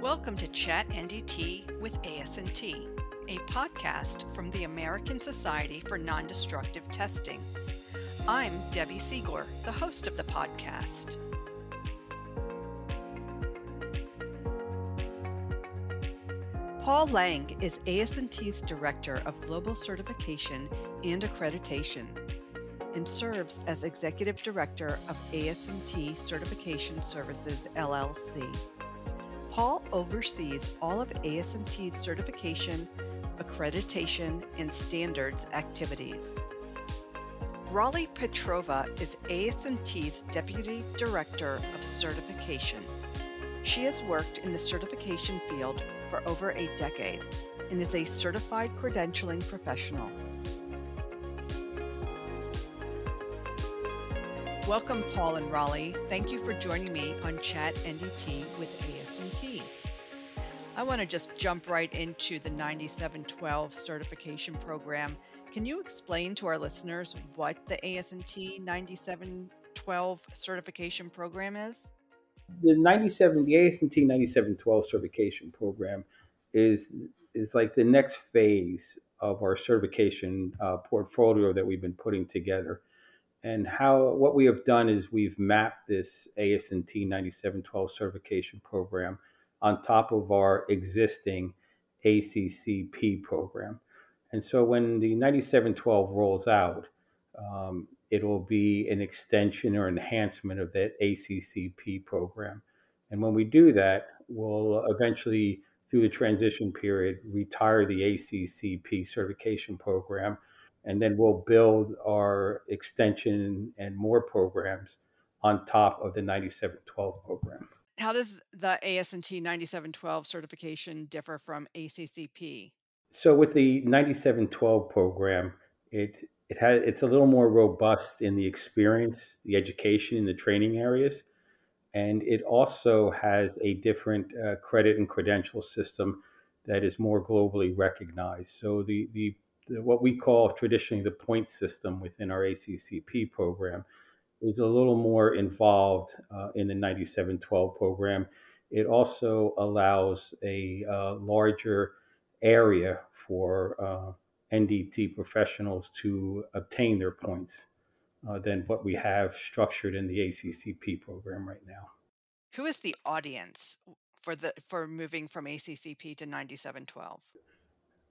Welcome to Chat NDT with ASNT, a podcast from the American Society for Non-Destructive Testing. I'm Debbie Siegler, the host of the podcast. Paul Lang is ASNT's Director of Global Certification and Accreditation and serves as Executive Director of ASNT Certification Services LLC. Paul oversees all of ASNT's certification, accreditation, and standards activities. Raleigh Petrova is ASNT's Deputy Director of Certification. She has worked in the certification field for over a decade and is a certified credentialing professional. Welcome, Paul and Raleigh. Thank you for joining me on Chat NDT with ASNT. I want to just jump right into the 9712 certification program. Can you explain to our listeners what the ASNT 9712 certification program is? The 97 the ASNT 9712 certification program is is like the next phase of our certification uh, portfolio that we've been putting together and how what we have done is we've mapped this ASNT 9712 certification program on top of our existing ACCP program. And so when the 9712 rolls out, um, it will be an extension or enhancement of that ACCP program. And when we do that, we'll eventually, through the transition period, retire the ACCP certification program and then we'll build our extension and more programs on top of the 9712 program. How does the ASNT 9712 certification differ from ACCP? So with the 9712 program, it it has it's a little more robust in the experience, the education, and the training areas, and it also has a different uh, credit and credential system that is more globally recognized. So the the the, what we call traditionally the point system within our ACCP program is a little more involved uh, in the 9712 program. It also allows a uh, larger area for uh, NDT professionals to obtain their points uh, than what we have structured in the ACCP program right now. Who is the audience for the for moving from ACCP to 9712?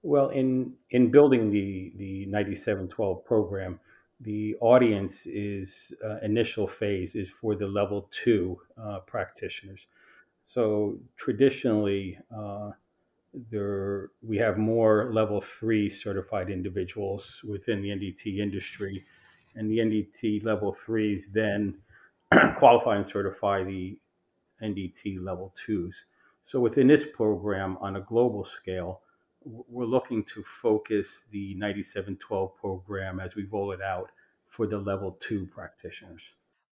Well, in in building the the 9712 program, the audience is uh, initial phase is for the level two uh, practitioners. So traditionally, uh, there we have more level three certified individuals within the NDT industry, and the NDT level threes then qualify and certify the NDT level twos. So within this program, on a global scale we're looking to focus the 9712 program as we roll it out for the level two practitioners.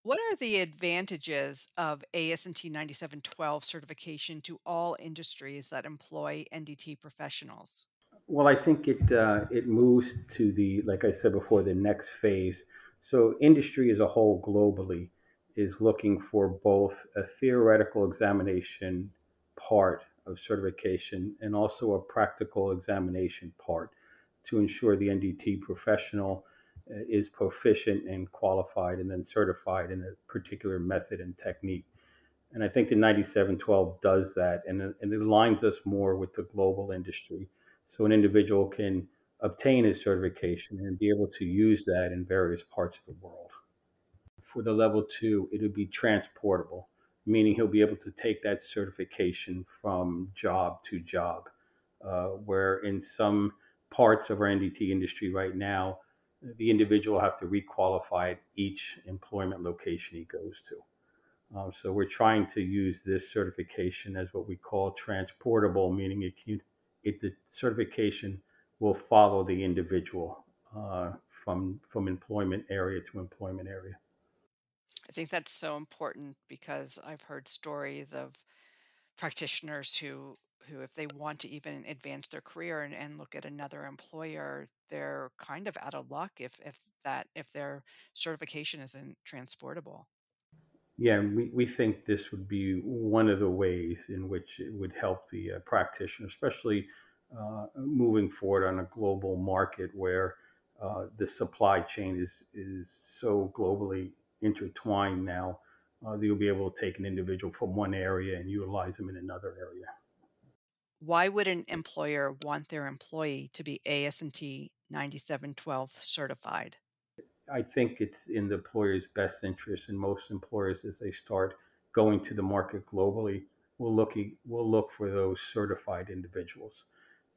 What are the advantages of ASNT 9712 certification to all industries that employ NDT professionals? Well, I think it uh, it moves to the like I said before the next phase. So industry as a whole globally is looking for both a theoretical examination part of certification and also a practical examination part to ensure the NDT professional uh, is proficient and qualified and then certified in a particular method and technique. And I think the 9712 does that and, and it aligns us more with the global industry. So an individual can obtain his certification and be able to use that in various parts of the world. For the level two, it would be transportable meaning he'll be able to take that certification from job to job. Uh, where in some parts of our NDT industry right now, the individual have to requalify each employment location he goes to. Um, so we're trying to use this certification as what we call transportable, meaning it can, it, the certification will follow the individual uh, from from employment area to employment area. I think that's so important because I've heard stories of practitioners who who if they want to even advance their career and, and look at another employer they're kind of out of luck if if that if their certification isn't transportable. Yeah, we, we think this would be one of the ways in which it would help the uh, practitioner, especially uh, moving forward on a global market where uh, the supply chain is, is so globally intertwined now. Uh, you'll be able to take an individual from one area and utilize them in another area. Why would an employer want their employee to be ASNT 9712 certified? I think it's in the employer's best interest, and most employers, as they start going to the market globally, will look will look for those certified individuals.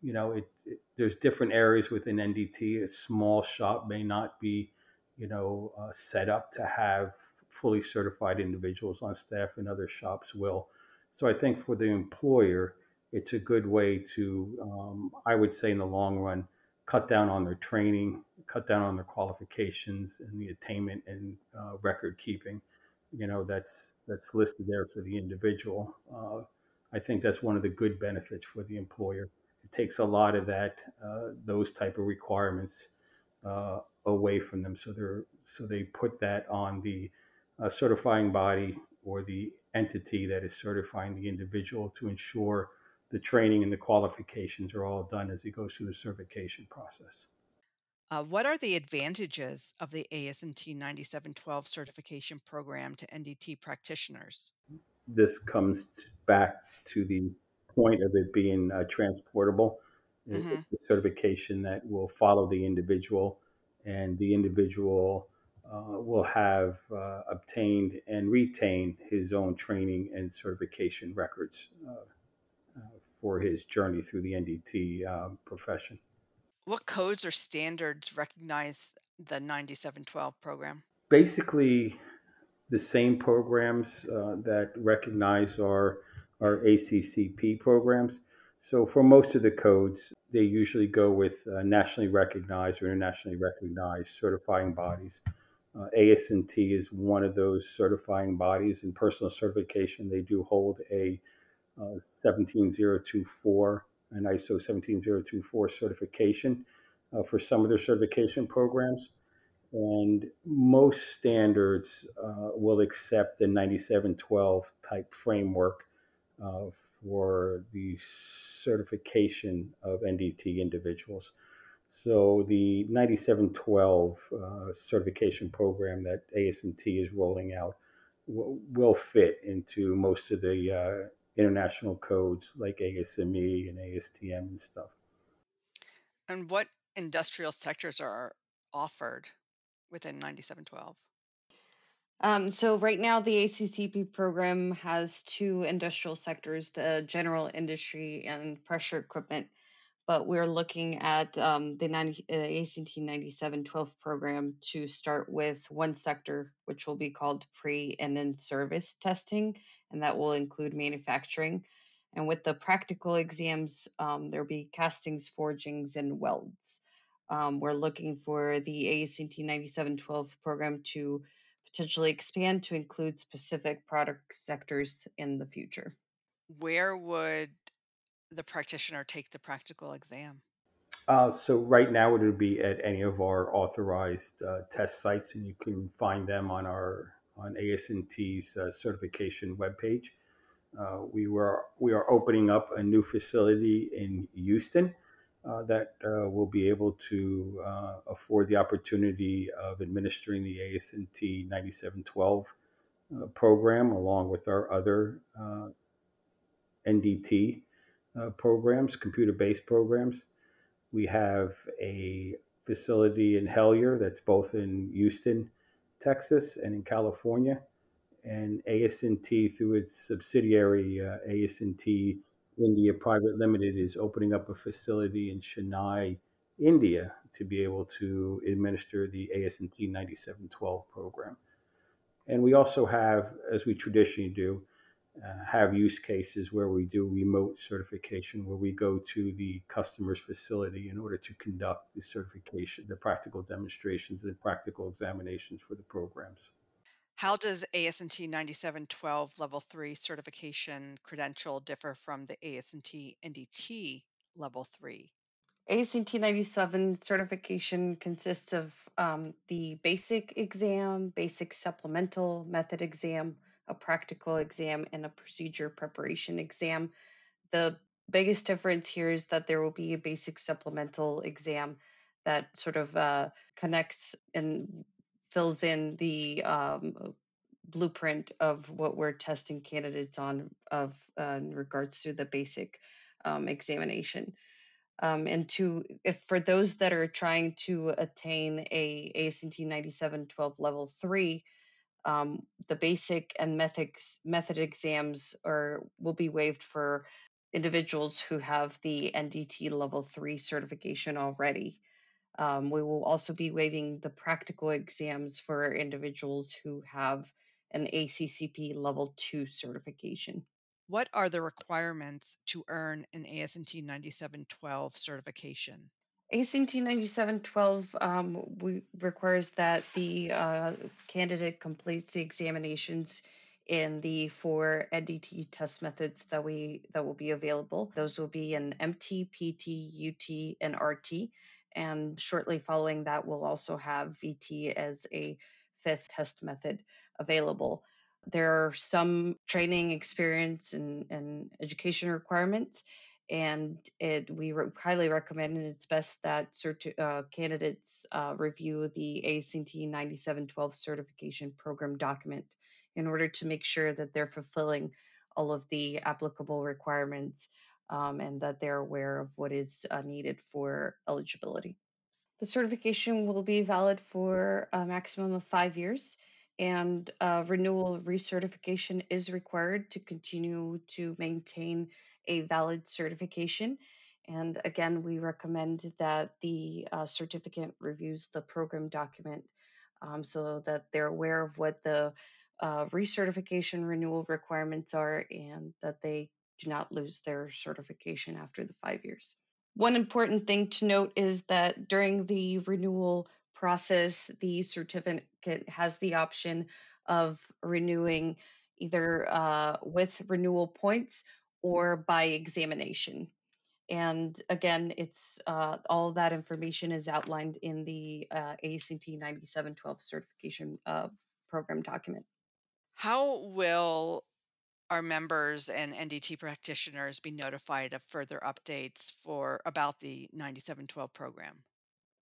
You know, it, it, there's different areas within NDT. A small shop may not be, you know, uh, set up to have fully certified individuals on staff, and other shops will. So I think for the employer, it's a good way to, um, I would say, in the long run, cut down on their training, cut down on their qualifications and the attainment and uh, record keeping. You know, that's that's listed there for the individual. Uh, I think that's one of the good benefits for the employer. It takes a lot of that uh, those type of requirements uh, away from them, so they're so they put that on the uh, certifying body or the entity that is certifying the individual to ensure the training and the qualifications are all done as he goes through the certification process. Uh, what are the advantages of the ASNT 9712 certification program to NDT practitioners? This comes back to the point of it being uh, transportable. Mm-hmm. Certification that will follow the individual, and the individual uh, will have uh, obtained and retained his own training and certification records uh, for his journey through the NDT um, profession. What codes or standards recognize the 9712 program? Basically, the same programs uh, that recognize our, our ACCP programs. So, for most of the codes, they usually go with uh, nationally recognized or internationally recognized certifying bodies. Uh, ASNT is one of those certifying bodies. In personal certification, they do hold a 17024 and ISO 17024 certification uh, for some of their certification programs. And most standards uh, will accept the 9712 type framework uh, for the certification of NDT individuals. So the 9712 uh, certification program that ASNT is rolling out will, will fit into most of the uh, international codes like ASME and ASTM and stuff. And what industrial sectors are offered within 9712? Um, so right now the ACCP program has two industrial sectors, the general industry and pressure equipment but we're looking at um, the 90, uh, ASNT 9712 program to start with one sector, which will be called pre and in service testing, and that will include manufacturing. And with the practical exams, um, there'll be castings, forgings, and welds. Um, we're looking for the ASNT 9712 program to potentially expand to include specific product sectors in the future. Where would the practitioner take the practical exam? Uh, so right now it would be at any of our authorized uh, test sites, and you can find them on our on ASNT's uh, certification webpage. Uh, we were we are opening up a new facility in Houston uh, that uh, will be able to afford the opportunity of administering the ASNT 9712 program along with our other NDT uh, programs, computer based programs. We have a facility in Hellier that's both in Houston, Texas, and in California. And ASNT, through its subsidiary uh, ASNT India Private Limited, is opening up a facility in Chennai, India, to be able to administer the ASNT 9712 program. And we also have, as we traditionally do, uh, have use cases where we do remote certification, where we go to the customer's facility in order to conduct the certification, the practical demonstrations, and practical examinations for the programs. How does ASNT 9712 Level 3 certification credential differ from the ASNT NDT Level 3? ASNT 97 certification consists of um, the basic exam, basic supplemental method exam, a practical exam, and a procedure preparation exam. The biggest difference here is that there will be a basic supplemental exam that sort of uh, connects and fills in the um, blueprint of what we're testing candidates on of uh, in regards to the basic um, examination. Um, and to if for those that are trying to attain a ASNT 9712 level three, um, the basic and methods method exams are will be waived for individuals who have the NDT level three certification already. Um, we will also be waiving the practical exams for individuals who have an ACCP level two certification. What are the requirements to earn an ASNT 9712 certification? ASNT 9712 um, we, requires that the uh, candidate completes the examinations in the four NDT test methods that we that will be available. Those will be in MT, PT, UT, and RT. And shortly following that, we'll also have VT as a fifth test method available. There are some training experience and, and education requirements, and it, we re- highly recommend and it's best that certi- uh, candidates uh, review the ASNT 9712 certification program document in order to make sure that they're fulfilling all of the applicable requirements um, and that they're aware of what is uh, needed for eligibility. The certification will be valid for a maximum of five years, and uh, renewal recertification is required to continue to maintain a valid certification. And again, we recommend that the uh, certificant reviews the program document um, so that they're aware of what the uh, recertification renewal requirements are and that they do not lose their certification after the five years. One important thing to note is that during the renewal process, the certificant has the option of renewing either uh, with renewal points or by examination. And again, it's uh, all that information is outlined in the uh, ASNT 9712 certification uh, program document. How will our members and NDT practitioners be notified of further updates for about the 9712 program?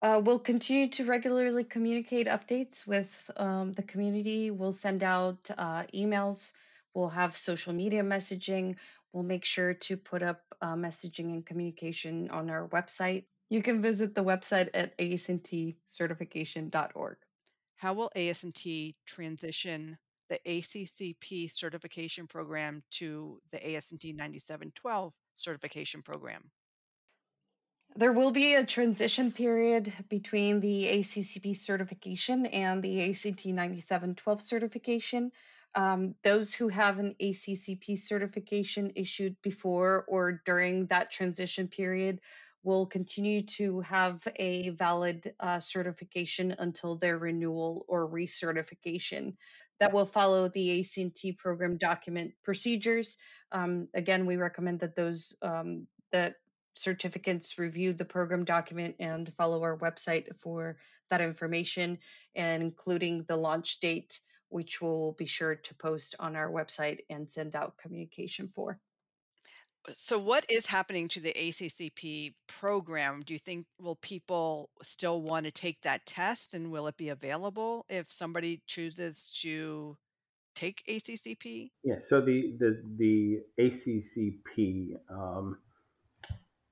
Uh, we'll continue to regularly communicate updates with um, the community. We'll send out uh, emails. We'll have social media messaging. We'll make sure to put up uh, messaging and communication on our website. You can visit the website at asntcertification.org. How will ASNT transition the ACCP certification program to the ASNT 9712 certification program? There will be a transition period between the ACCP certification and the ASNT 9712 certification. Um, those who have an ACCP certification issued before or during that transition period will continue to have a valid uh, certification until their renewal or recertification that will follow the ASNT program document procedures. Um, again, we recommend that those um, that certificants review the program document and follow our website for that information, and including the launch date, which we'll be sure to post on our website and send out communication for. So, what is happening to the ACCP program? Do you think will people still want to take that test, and will it be available if somebody chooses to take ACCP? Yeah. So the the the ACCP um,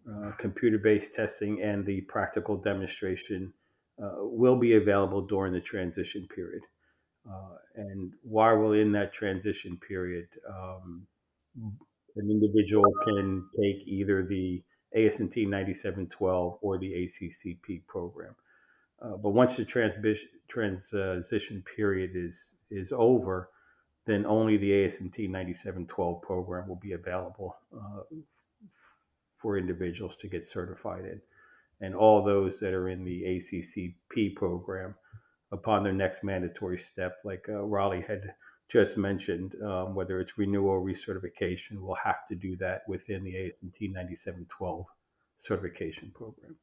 uh, computer-based testing and the practical demonstration uh, will be available during the transition period. Uh, and while we're in that transition period, um, an individual can take either the ASNT 9712 or the ACCP program. Uh, but once the transition transition period is is over, then only the ASNT 9712 program will be available uh, for individuals to get certified in. And all those that are in the ACCP program, upon their next mandatory step, like uh, Raleigh had just mentioned, um, whether it's renewal or recertification, will have to do that within the ASNT 9712 certification program.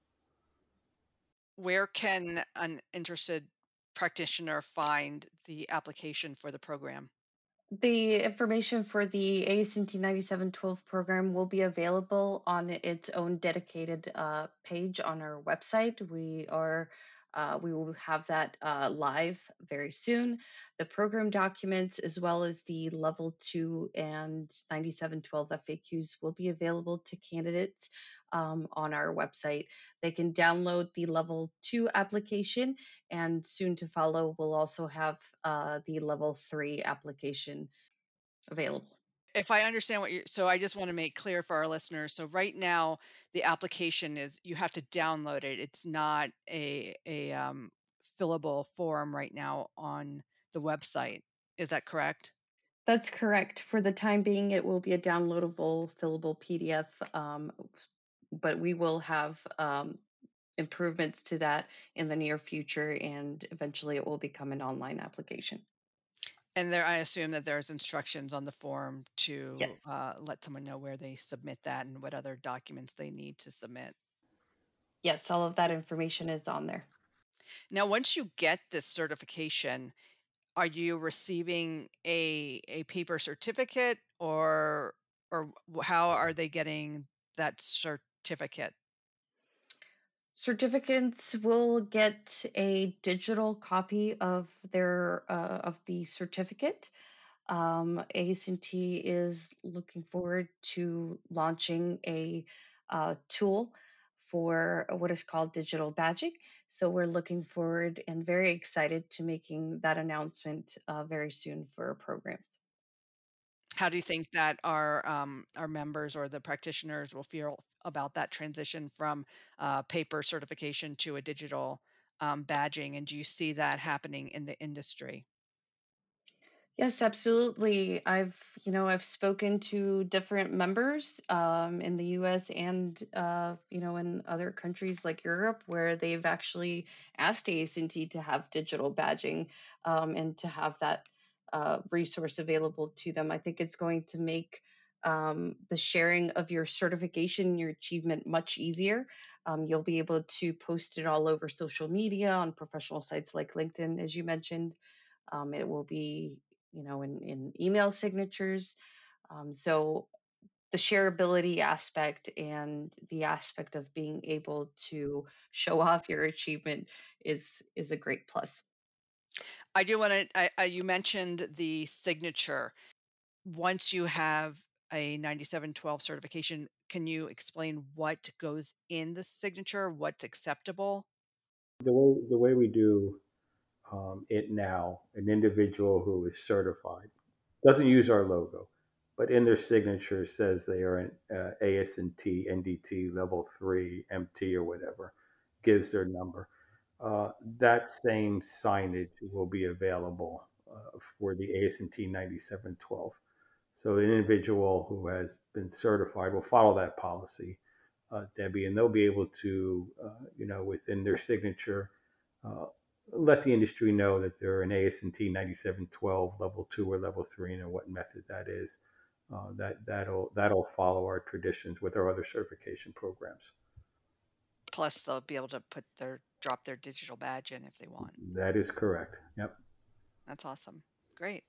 Where can an interested practitioner find the application for the program? The information for the ASNT 9712 program will be available on its own dedicated uh, page on our website. We are uh, we will have that uh, live very soon. The program documents, as well as the level two and 9712 FAQs, will be available to candidates um, on our website. They can download the level two application, and soon to follow, we'll also have uh, the level three application available. If I understand what you're, so I just want to make clear for our listeners. So right now the application is you have to download it. It's not a a um, fillable form right now on the website. Is that correct? That's correct. For the time being, it will be a downloadable, fillable PDF, um, but we will have um, improvements to that in the near future, and eventually it will become an online application. And there, I assume that there's instructions on the form to Yes. uh, let someone know where they submit that and what other documents they need to submit. Yes, all of that information is on there. Now, once you get this certification, are you receiving a a paper certificate or or how are they getting that certificate? Certificants will get a digital copy of their uh, of the certificate. Um, ASNT is looking forward to launching a uh, tool for what is called digital badging. So we're looking forward and very excited to making that announcement uh, very soon for programs. How do you think that our um, our members or the practitioners will feel about that transition from uh, paper certification to a digital um, badging? And do you see that happening in the industry? Yes, absolutely. I've, you know, I've spoken to different members um, in the U.S. and, uh, you know, in other countries like Europe where they've actually asked ASNT to have digital badging um, and to have that uh, resource available to them. I think it's going to make um, the sharing of your certification, your achievement much easier. Um, you'll be able to post it all over social media on professional sites like LinkedIn, as you mentioned. Um, it will be you know, in, in email signatures. Um, so the shareability aspect and the aspect of being able to show off your achievement is is a great plus. I do want to. you mentioned the signature. Once you have a 9712 certification, can you explain what goes in the signature? What's acceptable? The way the way we do um, it now, an individual who is certified doesn't use our logo, but in their signature says they are an uh, ASNT NDT level three MT or whatever, gives their number. Uh, that same signage will be available uh, for the ASNT 9712. So an individual who has been certified will follow that policy, uh, Debbie, and they'll be able to, uh, you know, within their signature, uh, let the industry know that they're an ASNT 9712 level two or level three and what method that is. That that'll that'll follow our traditions with our other certification programs. Plus, they'll be able to put their drop their digital badge in if they want. That is correct. Yep. That's awesome. Great.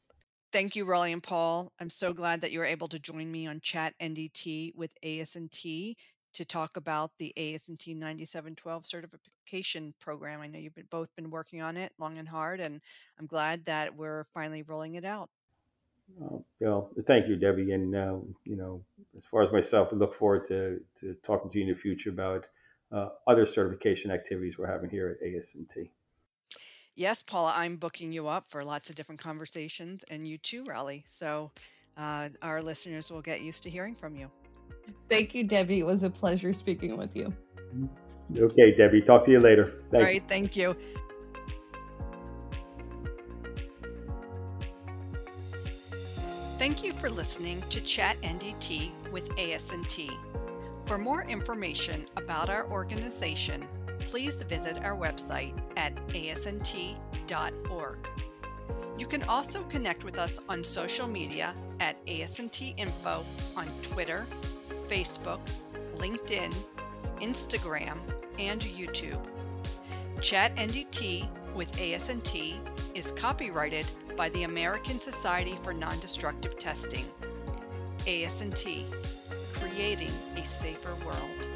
Thank you, Rolly and Paul. I'm so glad that you were able to join me on Chat NDT with ASNT to talk about the ASNT 9712 certification program. I know you've been, both been working on it long and hard, and I'm glad that we're finally rolling it out. Uh, well, thank you, Debbie. And uh, you know, as far as myself, I look forward to to talking to you in the future about uh, other certification activities we're having here at ASNT. Yes, Paula, I'm booking you up for lots of different conversations, and you too, Raleigh. So uh, our listeners will get used to hearing from you. Thank you, Debbie. It was a pleasure speaking with you. Okay, Debbie. Talk to you later. Thank All right. You. Thank you. Thank you for listening to Chat NDT with ASNT. For more information about our organization, please visit our website at asnt.org. You can also connect with us on social media at ASNT Info on Twitter, Facebook, LinkedIn, Instagram, and YouTube. Chat NDT with ASNT is copyrighted by the American Society for Non-Destructive Testing. ASNT, creating a safer world.